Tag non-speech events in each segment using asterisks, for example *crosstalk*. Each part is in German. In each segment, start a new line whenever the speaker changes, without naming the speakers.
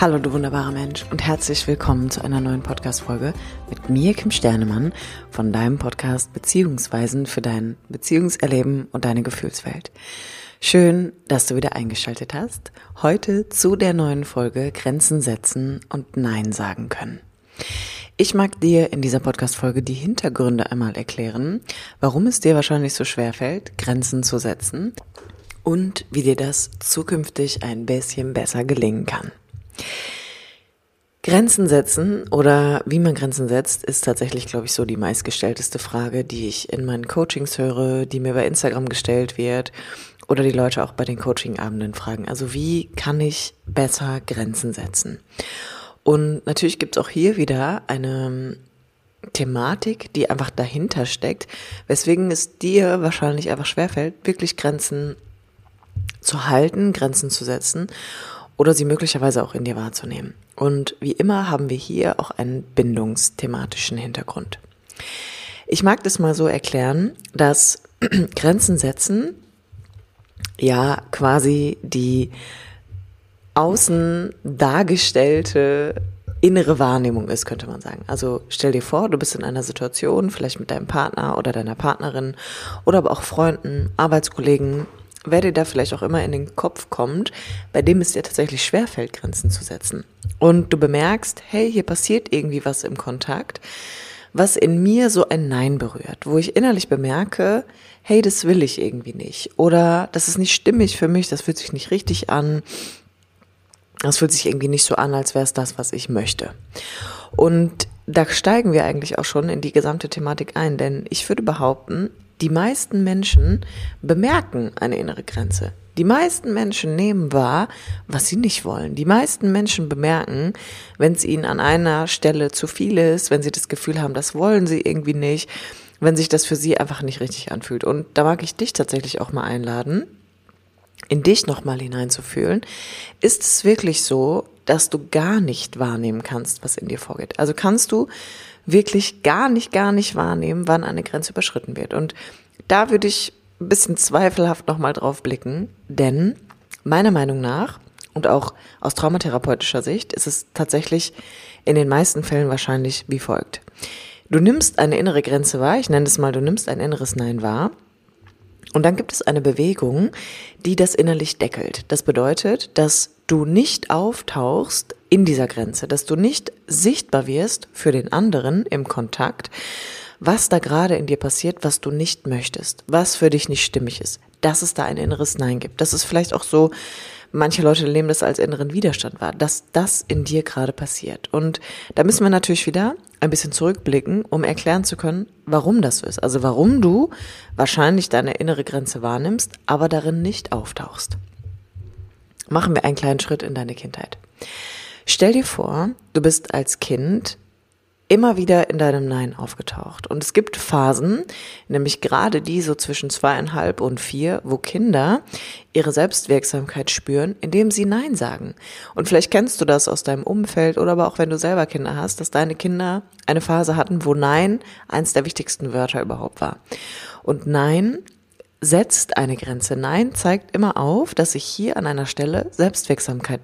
Hallo du wunderbarer Mensch und herzlich willkommen zu einer neuen Podcast-Folge mit mir, Kim Sternemann, von deinem Podcast Beziehungsweisen für dein Beziehungserleben und deine Gefühlswelt. Schön, dass du wieder eingeschaltet hast. Heute zu der neuen Folge Grenzen setzen und Nein sagen können. Ich mag dir in dieser Podcast-Folge die Hintergründe einmal erklären, warum es dir wahrscheinlich so schwer fällt, Grenzen zu setzen und wie dir das zukünftig ein bisschen besser gelingen kann. Grenzen setzen oder wie man Grenzen setzt, ist tatsächlich, glaube ich, so die meistgestellteste Frage, die ich in meinen Coachings höre, die mir bei Instagram gestellt wird oder die Leute auch bei den Coachingabenden fragen. Also wie kann ich besser Grenzen setzen? Und natürlich gibt es auch hier wieder eine Thematik, die einfach dahinter steckt, weswegen es dir wahrscheinlich einfach schwerfällt, wirklich Grenzen zu halten, Grenzen zu setzen oder sie möglicherweise auch in dir wahrzunehmen. Und wie immer haben wir hier auch einen bindungsthematischen Hintergrund. Ich mag das mal so erklären, dass *clears throat* Grenzen setzen ja quasi die außen dargestellte innere Wahrnehmung ist, könnte man sagen. Also stell dir vor, du bist in einer Situation, vielleicht mit deinem Partner oder deiner Partnerin oder aber auch Freunden, Arbeitskollegen, wer dir da vielleicht auch immer in den Kopf kommt, bei dem es dir tatsächlich schwerfällt, Grenzen zu setzen. Und du bemerkst, hey, hier passiert irgendwie was im Kontakt, was in mir so ein Nein berührt, wo ich innerlich bemerke, hey, das will ich irgendwie nicht. Oder das ist nicht stimmig für mich, das fühlt sich nicht richtig an. Das fühlt sich irgendwie nicht so an, als wäre es das, was ich möchte. Und da steigen wir eigentlich auch schon in die gesamte Thematik ein, denn ich würde behaupten, die meisten Menschen bemerken eine innere Grenze. Die meisten Menschen nehmen wahr, was sie nicht wollen. Die meisten Menschen bemerken, wenn es ihnen an einer Stelle zu viel ist, wenn sie das Gefühl haben, das wollen sie irgendwie nicht, wenn sich das für sie einfach nicht richtig anfühlt. Und da mag ich dich tatsächlich auch mal einladen, in dich nochmal hineinzufühlen. Ist es wirklich so, dass du gar nicht wahrnehmen kannst, was in dir vorgeht? Also kannst du wirklich gar nicht, gar nicht wahrnehmen, wann eine Grenze überschritten wird. Und da würde ich ein bisschen zweifelhaft nochmal drauf blicken, denn meiner Meinung nach und auch aus traumatherapeutischer Sicht ist es tatsächlich in den meisten Fällen wahrscheinlich wie folgt. Du nimmst eine innere Grenze wahr, ich nenne es mal, du nimmst ein inneres Nein wahr. Und dann gibt es eine Bewegung, die das innerlich deckelt. Das bedeutet, dass du nicht auftauchst in dieser Grenze, dass du nicht sichtbar wirst für den anderen im Kontakt, was da gerade in dir passiert, was du nicht möchtest, was für dich nicht stimmig ist, dass es da ein inneres Nein gibt. Das ist vielleicht auch so, manche Leute nehmen das als inneren Widerstand wahr, dass das in dir gerade passiert. Und da müssen wir natürlich wieder ein bisschen zurückblicken, um erklären zu können, warum das so ist. Also warum du wahrscheinlich deine innere Grenze wahrnimmst, aber darin nicht auftauchst. Machen wir einen kleinen Schritt in deine Kindheit. Stell dir vor, du bist als Kind immer wieder in deinem Nein aufgetaucht. Und es gibt Phasen, nämlich gerade die so zwischen zweieinhalb und vier, wo Kinder ihre Selbstwirksamkeit spüren, indem sie Nein sagen. Und vielleicht kennst du das aus deinem Umfeld oder aber auch wenn du selber Kinder hast, dass deine Kinder eine Phase hatten, wo Nein eins der wichtigsten Wörter überhaupt war. Und Nein setzt eine Grenze. Nein zeigt immer auf, dass ich hier an einer Stelle Selbstwirksamkeit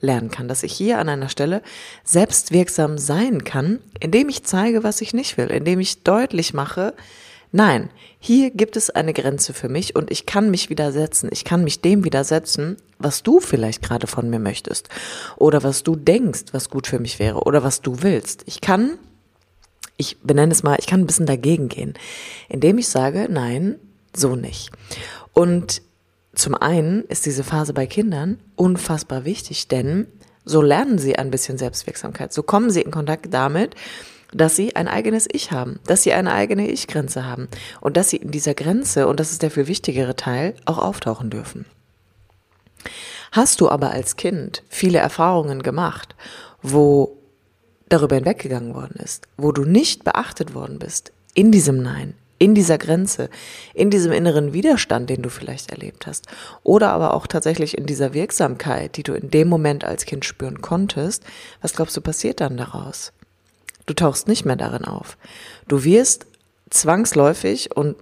lernen kann, dass ich hier an einer Stelle selbstwirksam sein kann, indem ich zeige, was ich nicht will, indem ich deutlich mache, nein, hier gibt es eine Grenze für mich und ich kann mich widersetzen, ich kann mich dem widersetzen, was du vielleicht gerade von mir möchtest oder was du denkst, was gut für mich wäre oder was du willst. Ich kann ich benenne es mal, ich kann ein bisschen dagegen gehen, indem ich sage, nein, so nicht. Und zum einen ist diese Phase bei Kindern unfassbar wichtig, denn so lernen sie ein bisschen Selbstwirksamkeit. So kommen sie in Kontakt damit, dass sie ein eigenes Ich haben, dass sie eine eigene Ich-Grenze haben und dass sie in dieser Grenze, und das ist der viel wichtigere Teil, auch auftauchen dürfen. Hast du aber als Kind viele Erfahrungen gemacht, wo darüber hinweggegangen worden ist, wo du nicht beachtet worden bist, in diesem Nein, in dieser Grenze, in diesem inneren Widerstand, den du vielleicht erlebt hast, oder aber auch tatsächlich in dieser Wirksamkeit, die du in dem Moment als Kind spüren konntest, was glaubst du passiert dann daraus? Du tauchst nicht mehr darin auf. Du wirst zwangsläufig und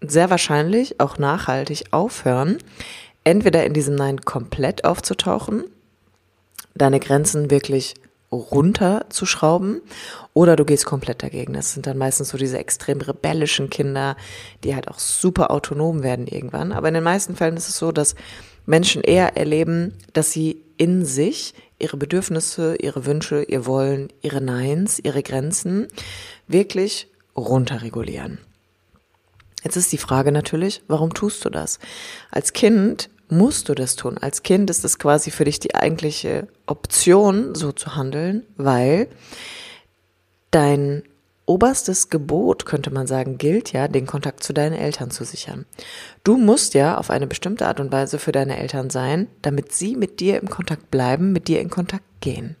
sehr wahrscheinlich auch nachhaltig aufhören, entweder in diesem Nein komplett aufzutauchen, deine Grenzen wirklich runterzuschrauben oder du gehst komplett dagegen. Das sind dann meistens so diese extrem rebellischen Kinder, die halt auch super autonom werden irgendwann. Aber in den meisten Fällen ist es so, dass Menschen eher erleben, dass sie in sich ihre Bedürfnisse, ihre Wünsche, ihr Wollen, ihre Neins, ihre Grenzen wirklich runterregulieren. Jetzt ist die Frage natürlich, warum tust du das? Als Kind musst du das tun. Als Kind ist es quasi für dich die eigentliche Option, so zu handeln, weil dein oberstes Gebot, könnte man sagen, gilt ja, den Kontakt zu deinen Eltern zu sichern. Du musst ja auf eine bestimmte Art und Weise für deine Eltern sein, damit sie mit dir im Kontakt bleiben, mit dir in Kontakt gehen.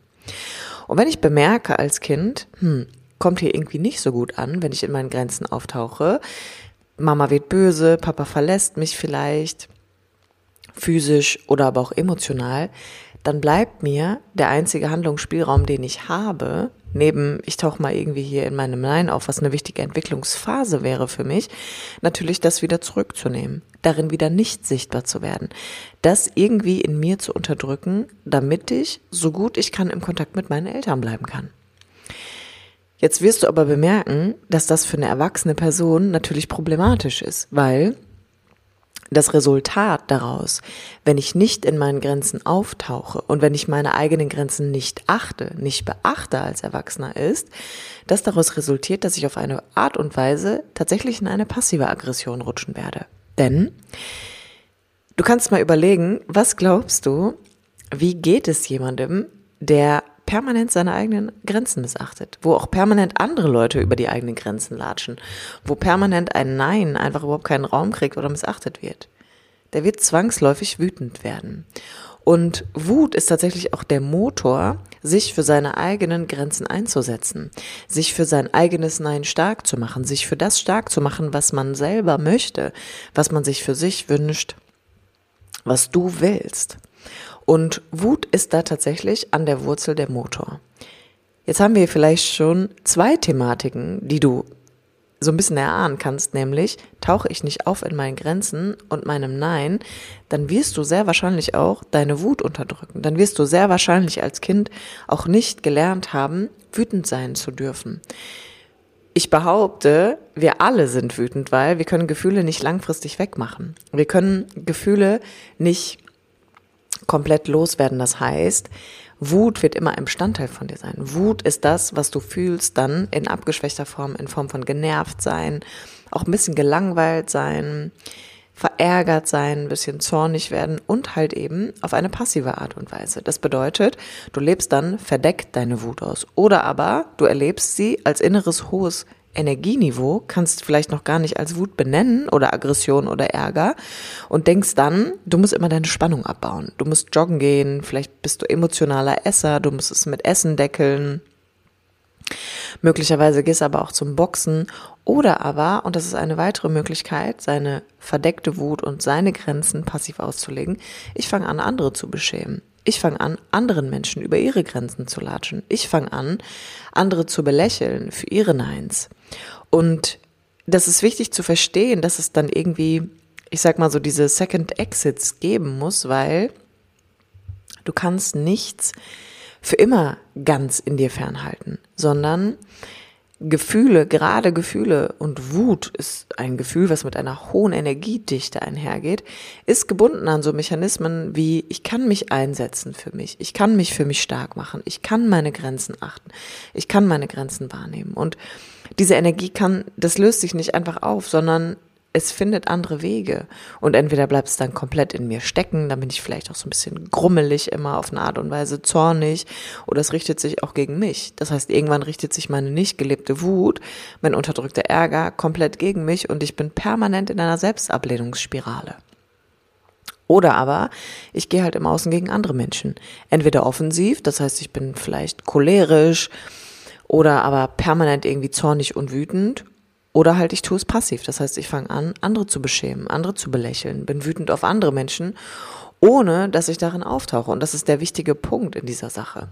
Und wenn ich bemerke als Kind, hm, kommt hier irgendwie nicht so gut an, wenn ich in meinen Grenzen auftauche, Mama wird böse, Papa verlässt mich vielleicht, physisch oder aber auch emotional, dann bleibt mir der einzige Handlungsspielraum, den ich habe, neben ich tauche mal irgendwie hier in meinem Nein auf, was eine wichtige Entwicklungsphase wäre für mich, natürlich das wieder zurückzunehmen, darin wieder nicht sichtbar zu werden, das irgendwie in mir zu unterdrücken, damit ich so gut ich kann im Kontakt mit meinen Eltern bleiben kann. Jetzt wirst du aber bemerken, dass das für eine erwachsene Person natürlich problematisch ist, weil das Resultat daraus, wenn ich nicht in meinen Grenzen auftauche und wenn ich meine eigenen Grenzen nicht achte, nicht beachte als Erwachsener ist, dass daraus resultiert, dass ich auf eine Art und Weise tatsächlich in eine passive Aggression rutschen werde. Denn du kannst mal überlegen, was glaubst du, wie geht es jemandem, der permanent seine eigenen Grenzen missachtet, wo auch permanent andere Leute über die eigenen Grenzen latschen, wo permanent ein Nein einfach überhaupt keinen Raum kriegt oder missachtet wird. Der wird zwangsläufig wütend werden. Und Wut ist tatsächlich auch der Motor, sich für seine eigenen Grenzen einzusetzen, sich für sein eigenes Nein stark zu machen, sich für das stark zu machen, was man selber möchte, was man sich für sich wünscht, was du willst. Und Wut ist da tatsächlich an der Wurzel der Motor. Jetzt haben wir vielleicht schon zwei Thematiken, die du so ein bisschen erahnen kannst, nämlich tauche ich nicht auf in meinen Grenzen und meinem Nein, dann wirst du sehr wahrscheinlich auch deine Wut unterdrücken. Dann wirst du sehr wahrscheinlich als Kind auch nicht gelernt haben, wütend sein zu dürfen. Ich behaupte, wir alle sind wütend, weil wir können Gefühle nicht langfristig wegmachen. Wir können Gefühle nicht komplett loswerden. Das heißt, Wut wird immer ein Bestandteil von dir sein. Wut ist das, was du fühlst, dann in abgeschwächter Form, in Form von genervt sein, auch ein bisschen gelangweilt sein, verärgert sein, ein bisschen zornig werden und halt eben auf eine passive Art und Weise. Das bedeutet, du lebst dann verdeckt deine Wut aus oder aber du erlebst sie als inneres hohes Energieniveau kannst vielleicht noch gar nicht als Wut benennen oder Aggression oder Ärger und denkst dann, du musst immer deine Spannung abbauen. Du musst joggen gehen, vielleicht bist du emotionaler Esser, du musst es mit Essen deckeln. Möglicherweise gehst aber auch zum Boxen oder aber, und das ist eine weitere Möglichkeit, seine verdeckte Wut und seine Grenzen passiv auszulegen, ich fange an, andere zu beschämen. Ich fange an, anderen Menschen über ihre Grenzen zu latschen. Ich fange an, andere zu belächeln für ihre Neins. Und das ist wichtig zu verstehen, dass es dann irgendwie, ich sag mal so, diese Second Exits geben muss, weil du kannst nichts für immer ganz in dir fernhalten, sondern Gefühle, gerade Gefühle und Wut ist ein Gefühl, was mit einer hohen Energiedichte einhergeht, ist gebunden an so Mechanismen wie ich kann mich einsetzen für mich, ich kann mich für mich stark machen, ich kann meine Grenzen achten, ich kann meine Grenzen wahrnehmen. Und diese Energie kann, das löst sich nicht einfach auf, sondern es findet andere Wege. Und entweder bleibt es dann komplett in mir stecken, dann bin ich vielleicht auch so ein bisschen grummelig immer auf eine Art und Weise zornig, oder es richtet sich auch gegen mich. Das heißt, irgendwann richtet sich meine nicht gelebte Wut, mein unterdrückter Ärger komplett gegen mich und ich bin permanent in einer Selbstablehnungsspirale. Oder aber ich gehe halt im Außen gegen andere Menschen. Entweder offensiv, das heißt, ich bin vielleicht cholerisch oder aber permanent irgendwie zornig und wütend oder halt ich tue es passiv. Das heißt, ich fange an, andere zu beschämen, andere zu belächeln, bin wütend auf andere Menschen, ohne dass ich darin auftauche. Und das ist der wichtige Punkt in dieser Sache.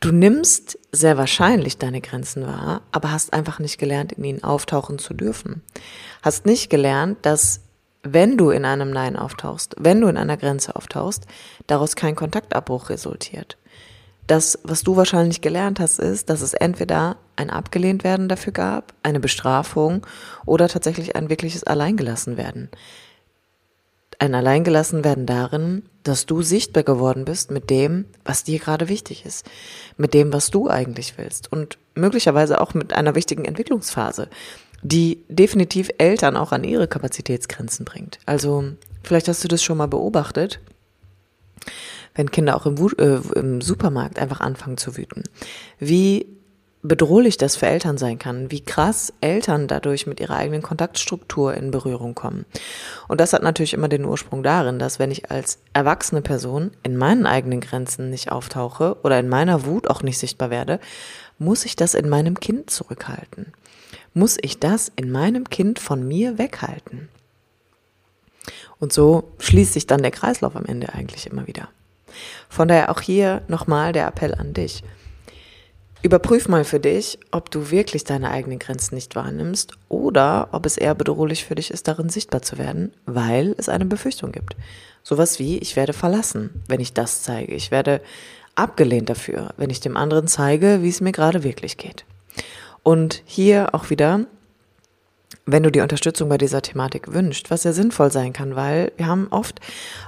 Du nimmst sehr wahrscheinlich deine Grenzen wahr, aber hast einfach nicht gelernt, in ihnen auftauchen zu dürfen. Hast nicht gelernt, dass wenn du in einem Nein auftauchst, wenn du in einer Grenze auftauchst, daraus kein Kontaktabbruch resultiert. Das, was du wahrscheinlich gelernt hast, ist, dass es entweder ein abgelehnt werden dafür gab, eine Bestrafung oder tatsächlich ein wirkliches Alleingelassen werden. Ein Alleingelassen werden darin, dass du sichtbar geworden bist mit dem, was dir gerade wichtig ist, mit dem, was du eigentlich willst und möglicherweise auch mit einer wichtigen Entwicklungsphase, die definitiv Eltern auch an ihre Kapazitätsgrenzen bringt. Also vielleicht hast du das schon mal beobachtet wenn Kinder auch im, äh, im Supermarkt einfach anfangen zu wüten. Wie bedrohlich das für Eltern sein kann, wie krass Eltern dadurch mit ihrer eigenen Kontaktstruktur in Berührung kommen. Und das hat natürlich immer den Ursprung darin, dass wenn ich als erwachsene Person in meinen eigenen Grenzen nicht auftauche oder in meiner Wut auch nicht sichtbar werde, muss ich das in meinem Kind zurückhalten. Muss ich das in meinem Kind von mir weghalten. Und so schließt sich dann der Kreislauf am Ende eigentlich immer wieder. Von daher auch hier nochmal der Appell an dich. Überprüf mal für dich, ob du wirklich deine eigenen Grenzen nicht wahrnimmst oder ob es eher bedrohlich für dich ist, darin sichtbar zu werden, weil es eine Befürchtung gibt. Sowas wie, ich werde verlassen, wenn ich das zeige. Ich werde abgelehnt dafür, wenn ich dem anderen zeige, wie es mir gerade wirklich geht. Und hier auch wieder wenn du die Unterstützung bei dieser Thematik wünschst, was ja sinnvoll sein kann, weil wir haben oft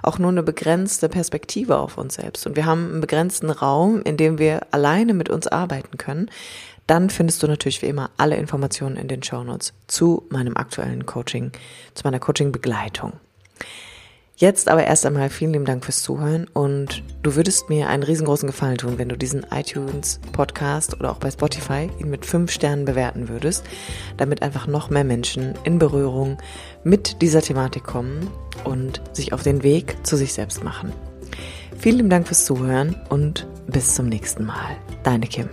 auch nur eine begrenzte Perspektive auf uns selbst und wir haben einen begrenzten Raum, in dem wir alleine mit uns arbeiten können, dann findest du natürlich wie immer alle Informationen in den Shownotes zu meinem aktuellen Coaching, zu meiner Coaching-Begleitung. Jetzt aber erst einmal vielen lieben Dank fürs Zuhören und du würdest mir einen riesengroßen Gefallen tun, wenn du diesen iTunes Podcast oder auch bei Spotify ihn mit fünf Sternen bewerten würdest, damit einfach noch mehr Menschen in Berührung mit dieser Thematik kommen und sich auf den Weg zu sich selbst machen. Vielen lieben Dank fürs Zuhören und bis zum nächsten Mal. Deine Kim.